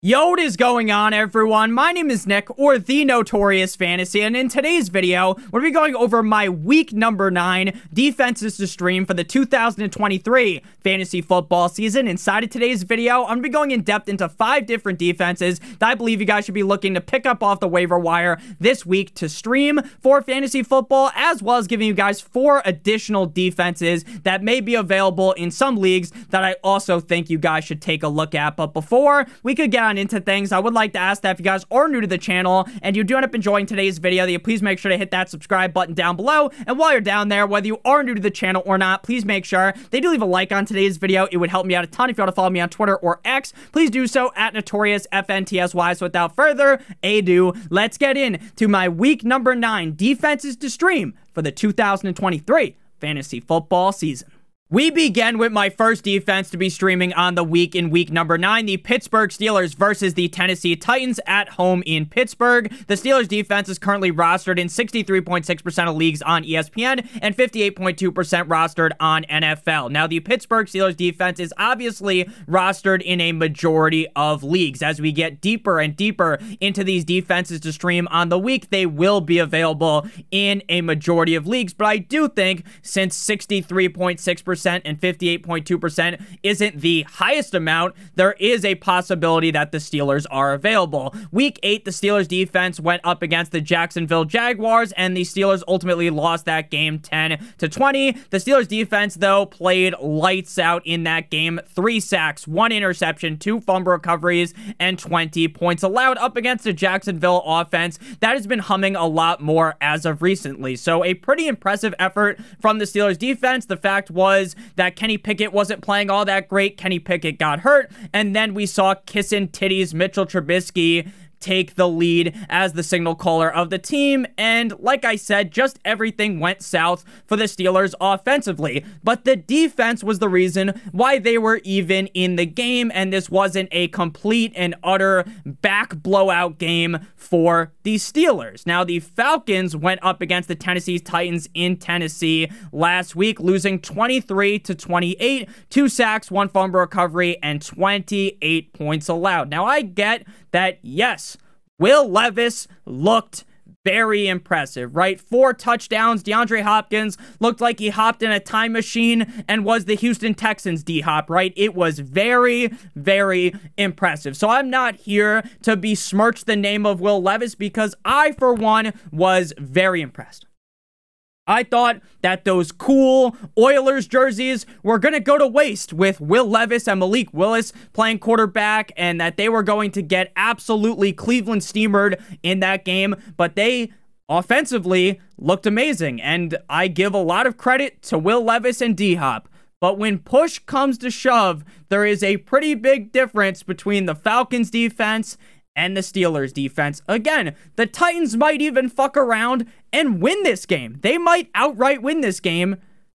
Yo, what is going on, everyone? My name is Nick, or The Notorious Fantasy, and in today's video, we're going to be going over my week number 9 defenses to stream for the 2023 fantasy football season. Inside of today's video, I'm going to be going in depth into five different defenses that I believe you guys should be looking to pick up off the waiver wire this week to stream for fantasy football, as well as giving you guys four additional defenses that may be available in some leagues that I also think you guys should take a look at. But before we could get on into things, I would like to ask that if you guys are new to the channel and you do end up enjoying today's video, that you please make sure to hit that subscribe button down below. And while you're down there, whether you are new to the channel or not, please make sure they do leave a like on today's video. It would help me out a ton if you want to follow me on Twitter or X. Please do so at Notorious FNTSY. So without further ado, let's get in to my week number nine defenses to stream for the 2023 fantasy football season. We begin with my first defense to be streaming on the week in week number nine the Pittsburgh Steelers versus the Tennessee Titans at home in Pittsburgh. The Steelers defense is currently rostered in 63.6% of leagues on ESPN and 58.2% rostered on NFL. Now, the Pittsburgh Steelers defense is obviously rostered in a majority of leagues. As we get deeper and deeper into these defenses to stream on the week, they will be available in a majority of leagues. But I do think since 63.6% percent and 58.2% isn't the highest amount, there is a possibility that the Steelers are available. Week 8, the Steelers defense went up against the Jacksonville Jaguars, and the Steelers ultimately lost that game 10 to 20. The Steelers defense, though, played lights out in that game. Three sacks, one interception, two fumble recoveries, and 20 points allowed up against the Jacksonville offense. That has been humming a lot more as of recently. So, a pretty impressive effort from the Steelers defense. The fact was, that Kenny Pickett wasn't playing all that great. Kenny Pickett got hurt. And then we saw kissing titties Mitchell Trubisky take the lead as the signal caller of the team. And like I said, just everything went south for the Steelers offensively. But the defense was the reason why they were even in the game. And this wasn't a complete and utter back blowout game for the Steelers. Now, the Falcons went up against the Tennessee Titans in Tennessee last week, losing 23 to 28, two sacks, one fumble recovery, and 28 points allowed. Now, I get that, yes, Will Levis looked very impressive, right? Four touchdowns. DeAndre Hopkins looked like he hopped in a time machine and was the Houston Texans D hop, right? It was very, very impressive. So I'm not here to besmirch the name of Will Levis because I, for one, was very impressed. I thought that those cool Oilers jerseys were going to go to waste with Will Levis and Malik Willis playing quarterback and that they were going to get absolutely Cleveland steamered in that game, but they offensively looked amazing. And I give a lot of credit to Will Levis and D Hop. But when push comes to shove, there is a pretty big difference between the Falcons defense and the Steelers defense. Again, the Titans might even fuck around and win this game. They might outright win this game,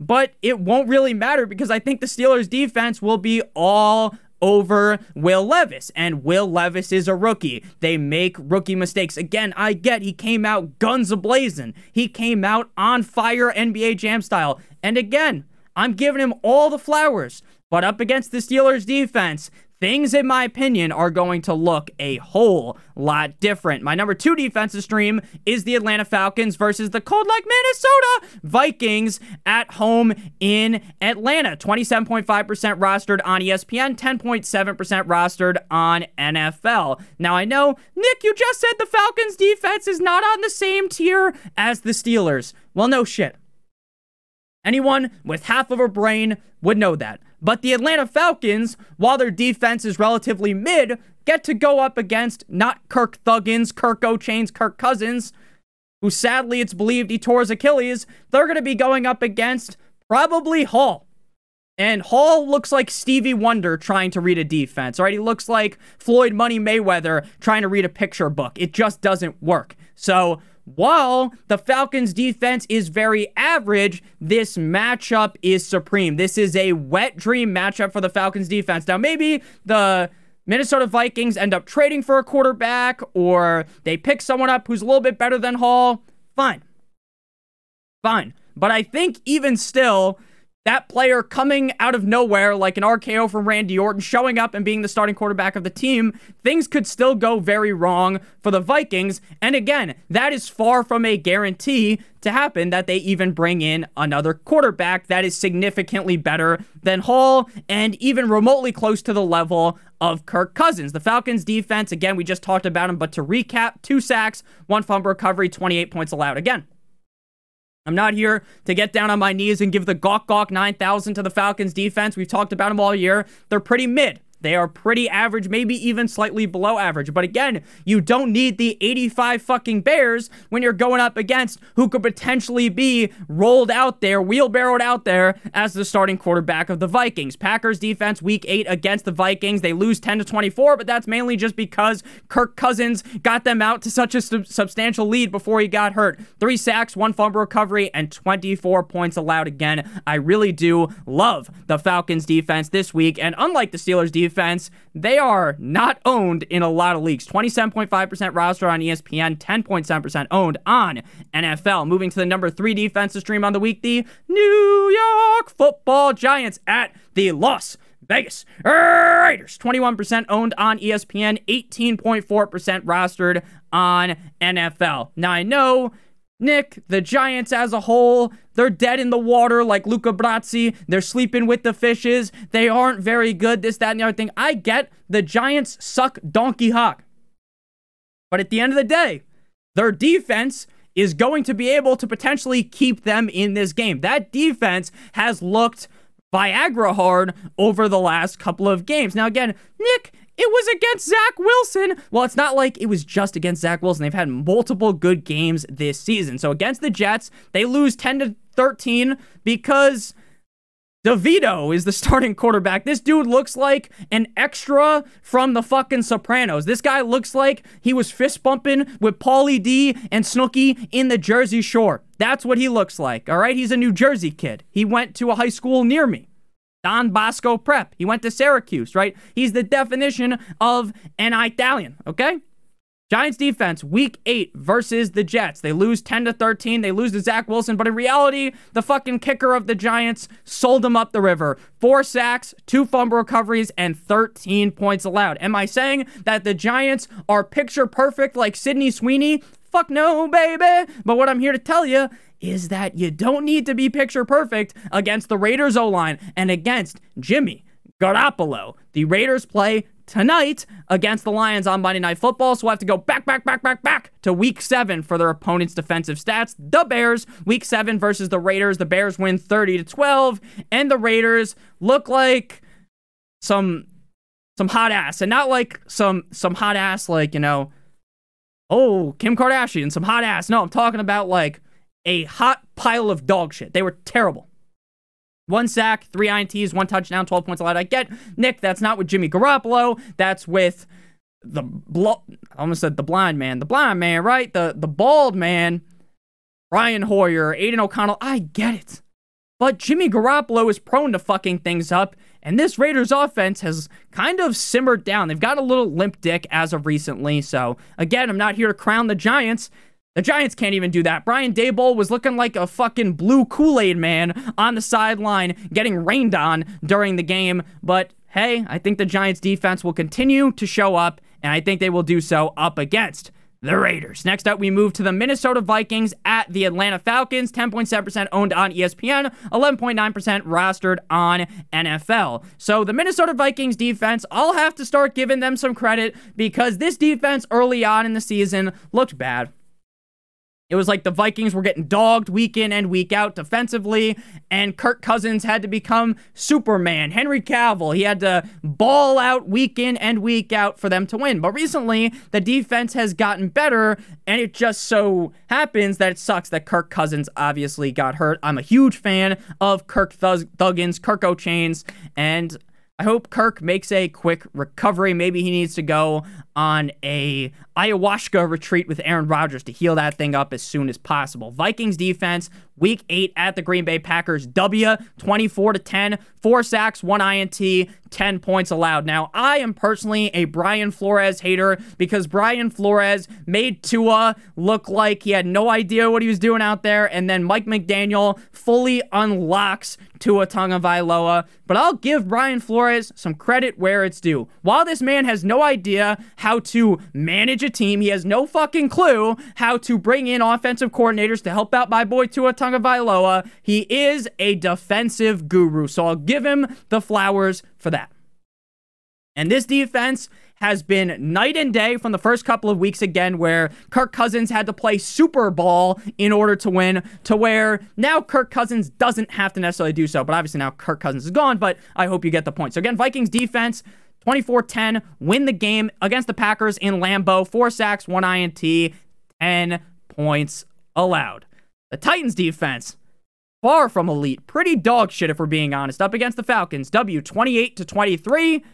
but it won't really matter because I think the Steelers defense will be all over Will Levis. And Will Levis is a rookie. They make rookie mistakes. Again, I get he came out guns ablazing. He came out on fire NBA Jam style. And again, I'm giving him all the flowers. But up against the Steelers defense, things, in my opinion, are going to look a whole lot different. My number two defensive stream is the Atlanta Falcons versus the cold like Minnesota Vikings at home in Atlanta. 27.5% rostered on ESPN, 10.7% rostered on NFL. Now, I know, Nick, you just said the Falcons defense is not on the same tier as the Steelers. Well, no shit. Anyone with half of a brain would know that. But the Atlanta Falcons, while their defense is relatively mid, get to go up against not Kirk Thuggins, Kirk O'Chains, Kirk Cousins, who sadly it's believed he tore his Achilles. They're going to be going up against probably Hall. And Hall looks like Stevie Wonder trying to read a defense, right? He looks like Floyd Money Mayweather trying to read a picture book. It just doesn't work. So while the Falcons defense is very average, this matchup is supreme. This is a wet dream matchup for the Falcons defense. Now, maybe the Minnesota Vikings end up trading for a quarterback or they pick someone up who's a little bit better than Hall. Fine. Fine. But I think even still, that player coming out of nowhere, like an RKO from Randy Orton, showing up and being the starting quarterback of the team, things could still go very wrong for the Vikings. And again, that is far from a guarantee to happen that they even bring in another quarterback that is significantly better than Hall and even remotely close to the level of Kirk Cousins. The Falcons defense, again, we just talked about him, but to recap, two sacks, one fumble recovery, 28 points allowed. Again, I'm not here to get down on my knees and give the Gawk Gawk 9000 to the Falcons defense. We've talked about them all year. They're pretty mid. They are pretty average, maybe even slightly below average. But again, you don't need the 85 fucking Bears when you're going up against who could potentially be rolled out there, wheelbarrowed out there as the starting quarterback of the Vikings. Packers defense week 8 against the Vikings. They lose 10 to 24, but that's mainly just because Kirk Cousins got them out to such a sub- substantial lead before he got hurt. 3 sacks, 1 fumble recovery and 24 points allowed again. I really do love the Falcons defense this week and unlike the Steelers defense defense, they are not owned in a lot of leagues. 27.5% roster on ESPN, 10.7% owned on NFL. Moving to the number three defensive stream on the week, the New York Football Giants at the Las Vegas Raiders. 21% owned on ESPN, 18.4% rostered on NFL. Now I know Nick, the Giants as a whole, they're dead in the water like Luca Brasi. They're sleeping with the fishes. They aren't very good, this, that, and the other thing. I get the Giants suck donkey hawk. But at the end of the day, their defense is going to be able to potentially keep them in this game. That defense has looked Viagra hard over the last couple of games. Now, again, Nick, it was against Zach Wilson. Well, it's not like it was just against Zach Wilson. They've had multiple good games this season. So against the Jets, they lose 10 to 13 because DeVito is the starting quarterback. This dude looks like an extra from the fucking Sopranos. This guy looks like he was fist bumping with Pauly D and Snooki in the Jersey Shore. That's what he looks like, all right? He's a New Jersey kid. He went to a high school near me. Don Bosco Prep. He went to Syracuse, right? He's the definition of an Italian, okay? Giants defense, week eight versus the Jets. They lose 10 to 13. They lose to Zach Wilson, but in reality, the fucking kicker of the Giants sold them up the river. Four sacks, two fumble recoveries, and 13 points allowed. Am I saying that the Giants are picture perfect like Sydney Sweeney? Fuck no, baby. But what I'm here to tell you is that you don't need to be picture perfect against the Raiders O line and against Jimmy Garoppolo. The Raiders play tonight against the Lions on Monday Night Football. So we'll have to go back, back, back, back, back to week seven for their opponent's defensive stats. The Bears, week seven versus the Raiders. The Bears win 30 to 12, and the Raiders look like some some hot ass. And not like some some hot ass like, you know, oh, Kim Kardashian, some hot ass. No, I'm talking about like a hot pile of dog shit. They were terrible. One sack, three INTs, one touchdown, 12 points allowed. I get, Nick, that's not with Jimmy Garoppolo. That's with the, blo- I almost said the blind man. The blind man, right? The, the bald man, Brian Hoyer, Aidan O'Connell. I get it. But Jimmy Garoppolo is prone to fucking things up, and this Raiders offense has kind of simmered down. They've got a little limp dick as of recently. So, again, I'm not here to crown the Giants. The Giants can't even do that. Brian Daboll was looking like a fucking blue Kool-Aid man on the sideline getting rained on during the game. But hey, I think the Giants defense will continue to show up, and I think they will do so up against the Raiders. Next up, we move to the Minnesota Vikings at the Atlanta Falcons. 10.7% owned on ESPN, 11.9% rostered on NFL. So the Minnesota Vikings defense, I'll have to start giving them some credit because this defense early on in the season looked bad. It was like the Vikings were getting dogged week in and week out defensively, and Kirk Cousins had to become Superman. Henry Cavill, he had to ball out week in and week out for them to win. But recently, the defense has gotten better, and it just so happens that it sucks that Kirk Cousins obviously got hurt. I'm a huge fan of Kirk Thug- Thuggins, Kirk O'Chains, and I hope Kirk makes a quick recovery. Maybe he needs to go on a ayahuasca retreat with Aaron Rodgers to heal that thing up as soon as possible. Vikings defense, week 8 at the Green Bay Packers, W 24 to 10, 4 sacks, 1 INT, 10 points allowed. Now, I am personally a Brian Flores hater because Brian Flores made Tua look like he had no idea what he was doing out there and then Mike McDaniel fully unlocks Tua Tagovailoa, but I'll give Brian Flores some credit where it's due. While this man has no idea how to manage a team, he has no fucking clue how to bring in offensive coordinators to help out my boy Tua Tagovailoa. He is a defensive guru, so I'll give him the flowers for that. And this defense has been night and day from the first couple of weeks again, where Kirk Cousins had to play Super Bowl in order to win, to where now Kirk Cousins doesn't have to necessarily do so. But obviously now Kirk Cousins is gone, but I hope you get the point. So again, Vikings defense. 24 10, win the game against the Packers in Lambeau. Four sacks, one INT, 10 points allowed. The Titans defense, far from elite. Pretty dog shit, if we're being honest. Up against the Falcons, W 28 to 23.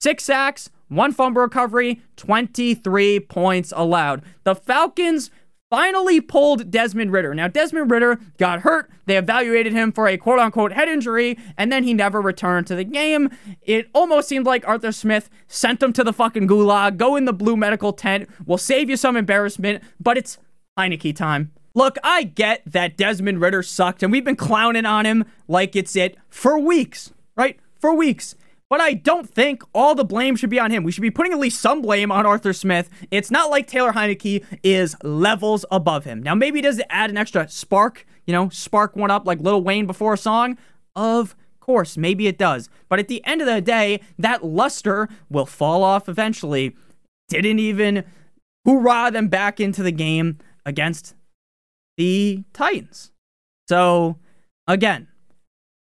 Six sacks, one fumble recovery, 23 points allowed. The Falcons finally pulled Desmond Ridder. Now, Desmond Ridder got hurt. They evaluated him for a quote unquote head injury, and then he never returned to the game. It almost seemed like Arthur Smith sent him to the fucking gulag. Go in the blue medical tent. We'll save you some embarrassment, but it's Heinicke time. Look, I get that Desmond Ridder sucked, and we've been clowning on him like it's it for weeks, right? For weeks. But I don't think all the blame should be on him. We should be putting at least some blame on Arthur Smith. It's not like Taylor Heinicke is levels above him. Now, maybe does it add an extra spark, you know, spark one up like Lil Wayne before a song? Of course, maybe it does. But at the end of the day, that luster will fall off eventually. Didn't even hoorah them back into the game against the Titans. So, again,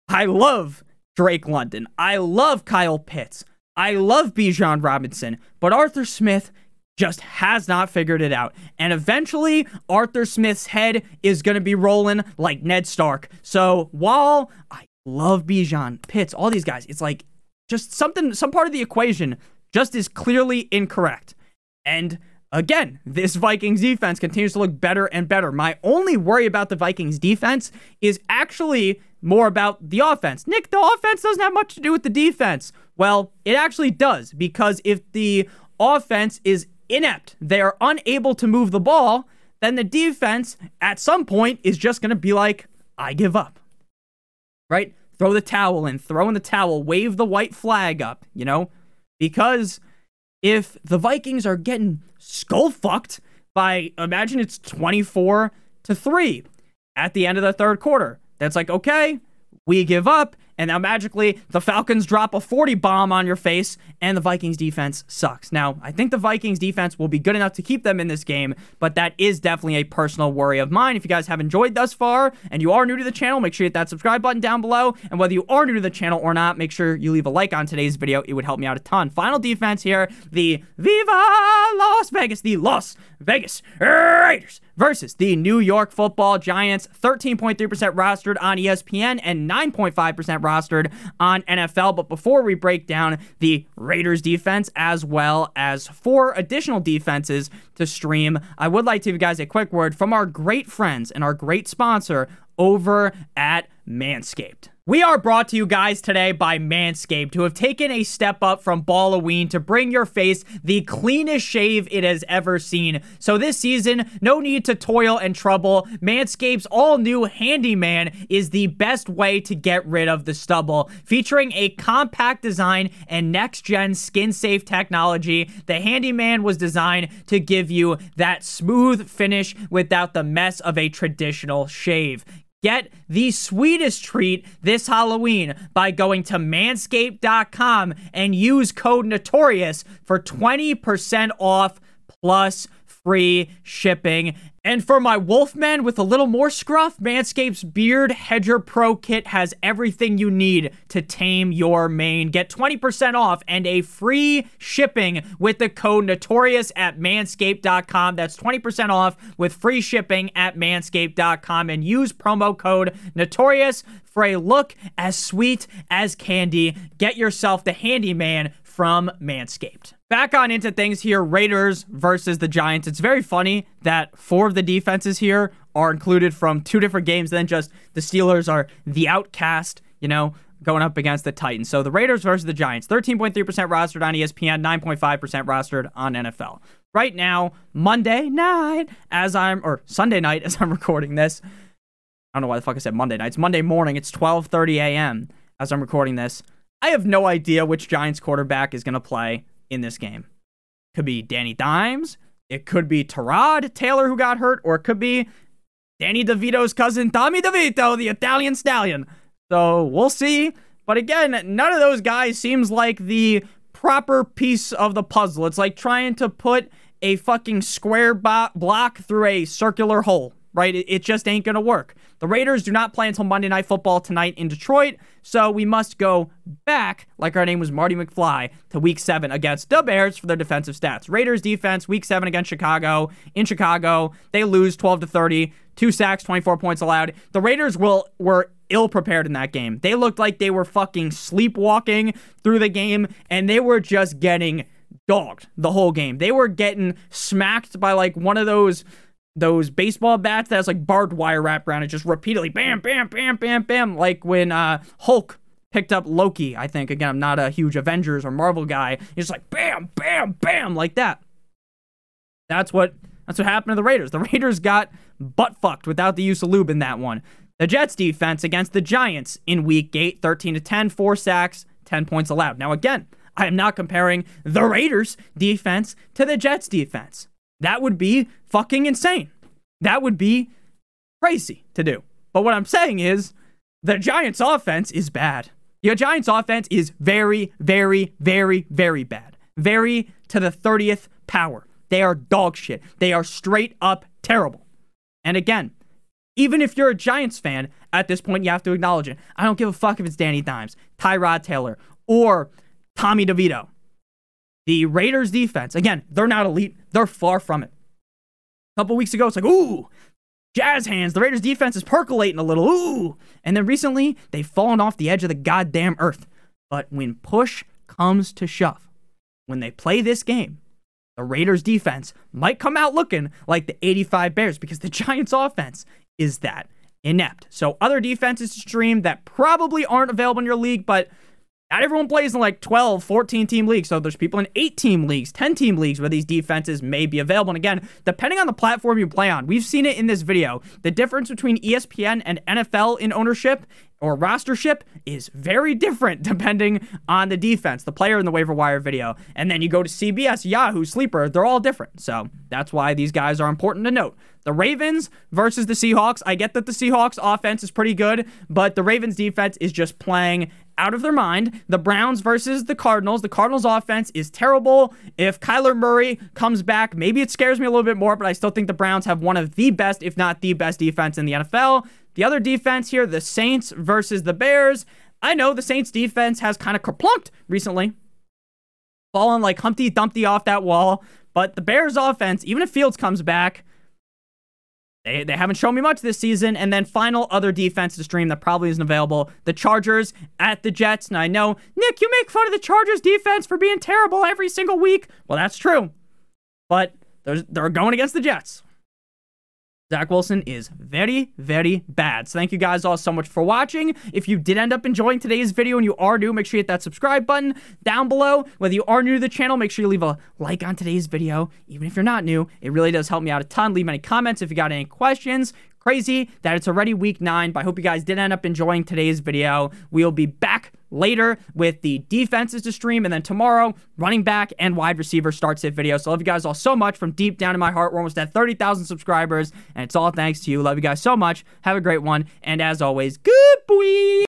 I love Drake London. I love Kyle Pitts. I love Bijan Robinson. But Arthur Smith just has not figured it out. And eventually, Arthur Smith's head is going to be rolling like Ned Stark. So while I love Bijan, Pitts, all these guys, it's like just something, some part of the equation just is clearly incorrect. And again, this Vikings defense continues to look better and better. My only worry about the Vikings defense is actually more about the offense. Nick, the offense doesn't have much to do with the defense. Well, it actually does because if the offense is inept, they are unable to move the ball, then the defense at some point is just going to be like, I give up. Right? Throw the towel in, throw in the towel, wave the white flag up, you know? Because if the Vikings are getting skull fucked by, imagine it's 24 to 3 at the end of the third quarter that's like, okay, we give up. And now magically, the Falcons drop a 40 bomb on your face, and the Vikings defense sucks. Now, I think the Vikings defense will be good enough to keep them in this game, but that is definitely a personal worry of mine. If you guys have enjoyed thus far and you are new to the channel, make sure you hit that subscribe button down below. And whether you are new to the channel or not, make sure you leave a like on today's video. It would help me out a ton. Final defense here the Viva Las Vegas, the Las Vegas Raiders versus the New York Football Giants, 13.3% rostered on ESPN and 9.5% rostered on NFL. But before we break down the Raiders defense as well as four additional defenses to stream, I would like to give you guys a quick word from our great friends and our great sponsor over at Manscaped. We are brought to you guys today by Manscaped, who have taken a step up from Halloween to bring your face the cleanest shave it has ever seen. So this season, no need to toil and trouble. Manscaped's all new Handyman is the best way to get rid of the stubble. Featuring a compact design and next gen skin safe technology, the Handyman was designed to give you that smooth finish without the mess of a traditional shave. Get the sweetest treat this Halloween by going to manscaped.com and use code Notorious for 20% off plus free shipping. And for my Wolfman with a little more scruff, Manscaped's Beard Hedger Pro Kit has everything you need to tame your mane. Get 20% off and a free shipping with the code Notorious at manscaped.com. That's 20% off with free shipping at manscaped.com and use promo code Notorious for a look as sweet as candy. Get yourself the handyman from Manscaped. Back on into things here Raiders versus the Giants. It's very funny that four of the defenses here are included from two different games, then just the Steelers are the outcast, you know, going up against the Titans. So the Raiders versus the Giants, 13.3% rostered on ESPN, 9.5% rostered on NFL. Right now, Monday night, as I'm, or Sunday night as I'm recording this, I don't know why the fuck I said Monday night. It's Monday morning. It's 12:30 a.m. as I'm recording this. I have no idea which Giants quarterback is going to play in this game. Could be Danny Dimes. It could be Tyrod Taylor who got hurt, or it could be Danny DeVito's cousin Tommy DeVito, the Italian stallion. So we'll see. But again, none of those guys seems like the proper piece of the puzzle. It's like trying to put a fucking square bo- block through a circular hole, right? It, it just ain't going to work. The Raiders do not play until Monday Night Football tonight in Detroit, so we must go back, like our name was Marty McFly, to week seven against the Bears for their defensive stats. Raiders defense, week seven against Chicago. In Chicago, they lose 12 to 30, two sacks, 24 points allowed. The Raiders will were ill prepared in that game. They looked like they were fucking sleepwalking through the game, and they were just getting dogged the whole game. They were getting smacked by like one of those those baseball bats that has like barbed wire wrapped around it, just repeatedly bam, bam, bam, bam, bam, like when uh, Hulk picked up Loki. I think again, I'm not a huge Avengers or Marvel guy. He's like bam, bam, bam, like that. That's what that's what happened to the Raiders. The Raiders got butt fucked without the use of lube in that one. The Jets defense against the Giants in week 8, 13 to 10, 4 sacks, 10 points allowed. Now again, I am not comparing the Raiders defense to the Jets defense. That would be fucking insane. That would be crazy to do. But what I'm saying is the Giants offense is bad. Your Giants offense is very, very, very, very bad. Very to the 30th power. They are dog shit. They are straight up terrible. And again, even if you're a Giants fan, at this point you have to acknowledge it. I don't give a fuck if it's Danny Dimes, Tyrod Taylor, or Tommy DeVito. The Raiders defense, again, they're not elite. They're far from it. A couple weeks ago, it's like, ooh, jazz hands. The Raiders defense is percolating a little. Ooh. And then recently, they've fallen off the edge of the goddamn earth. But when push comes to shove, when they play this game, the Raiders defense might come out looking like the 85 Bears because the Giants offense is that inept. So other defenses to stream that probably aren't available in your league, but not everyone plays in like 12, 14 team leagues. So there's people in 8 team leagues, 10 team leagues where these defenses may be available. And again, depending on the platform you play on, we've seen it in this video. The difference between ESPN and NFL in ownership or rostership is very different depending on the defense, the player in the waiver wire video. And then you go to CBS, Yahoo, Sleeper, they're all different. So that's why these guys are important to note. The Ravens versus the Seahawks. I get that the Seahawks offense is pretty good, but the Ravens defense is just playing out of their mind. The Browns versus the Cardinals. The Cardinals offense is terrible. If Kyler Murray comes back, maybe it scares me a little bit more, but I still think the Browns have one of the best, if not the best defense in the NFL. The other defense here, the Saints versus the Bears. I know the Saints defense has kind of kerplunked recently, fallen like Humpty Dumpty off that wall. But the Bears offense, even if Fields comes back, they, they haven't shown me much this season. And then final other defense to stream that probably isn't available. The Chargers at the Jets. And I know, Nick, you make fun of the Chargers defense for being terrible every single week. Well, that's true. But they're going against the Jets. Zach Wilson is very, very bad. So thank you guys all so much for watching. If you did end up enjoying today's video and you are new, make sure you hit that subscribe button down below. Whether you are new to the channel, make sure you leave a like on today's video. Even if you're not new, it really does help me out a ton. Leave any comments if you got any questions. Crazy that it's already week nine, but I hope you guys did end up enjoying today's video. We'll be back later with the defenses to stream. And then tomorrow, running back and wide receiver starts it video. So love you guys all so much from deep down in my heart. We're almost at 30,000 subscribers, and it's all thanks to you. Love you guys so much. Have a great one. And as always, good boy.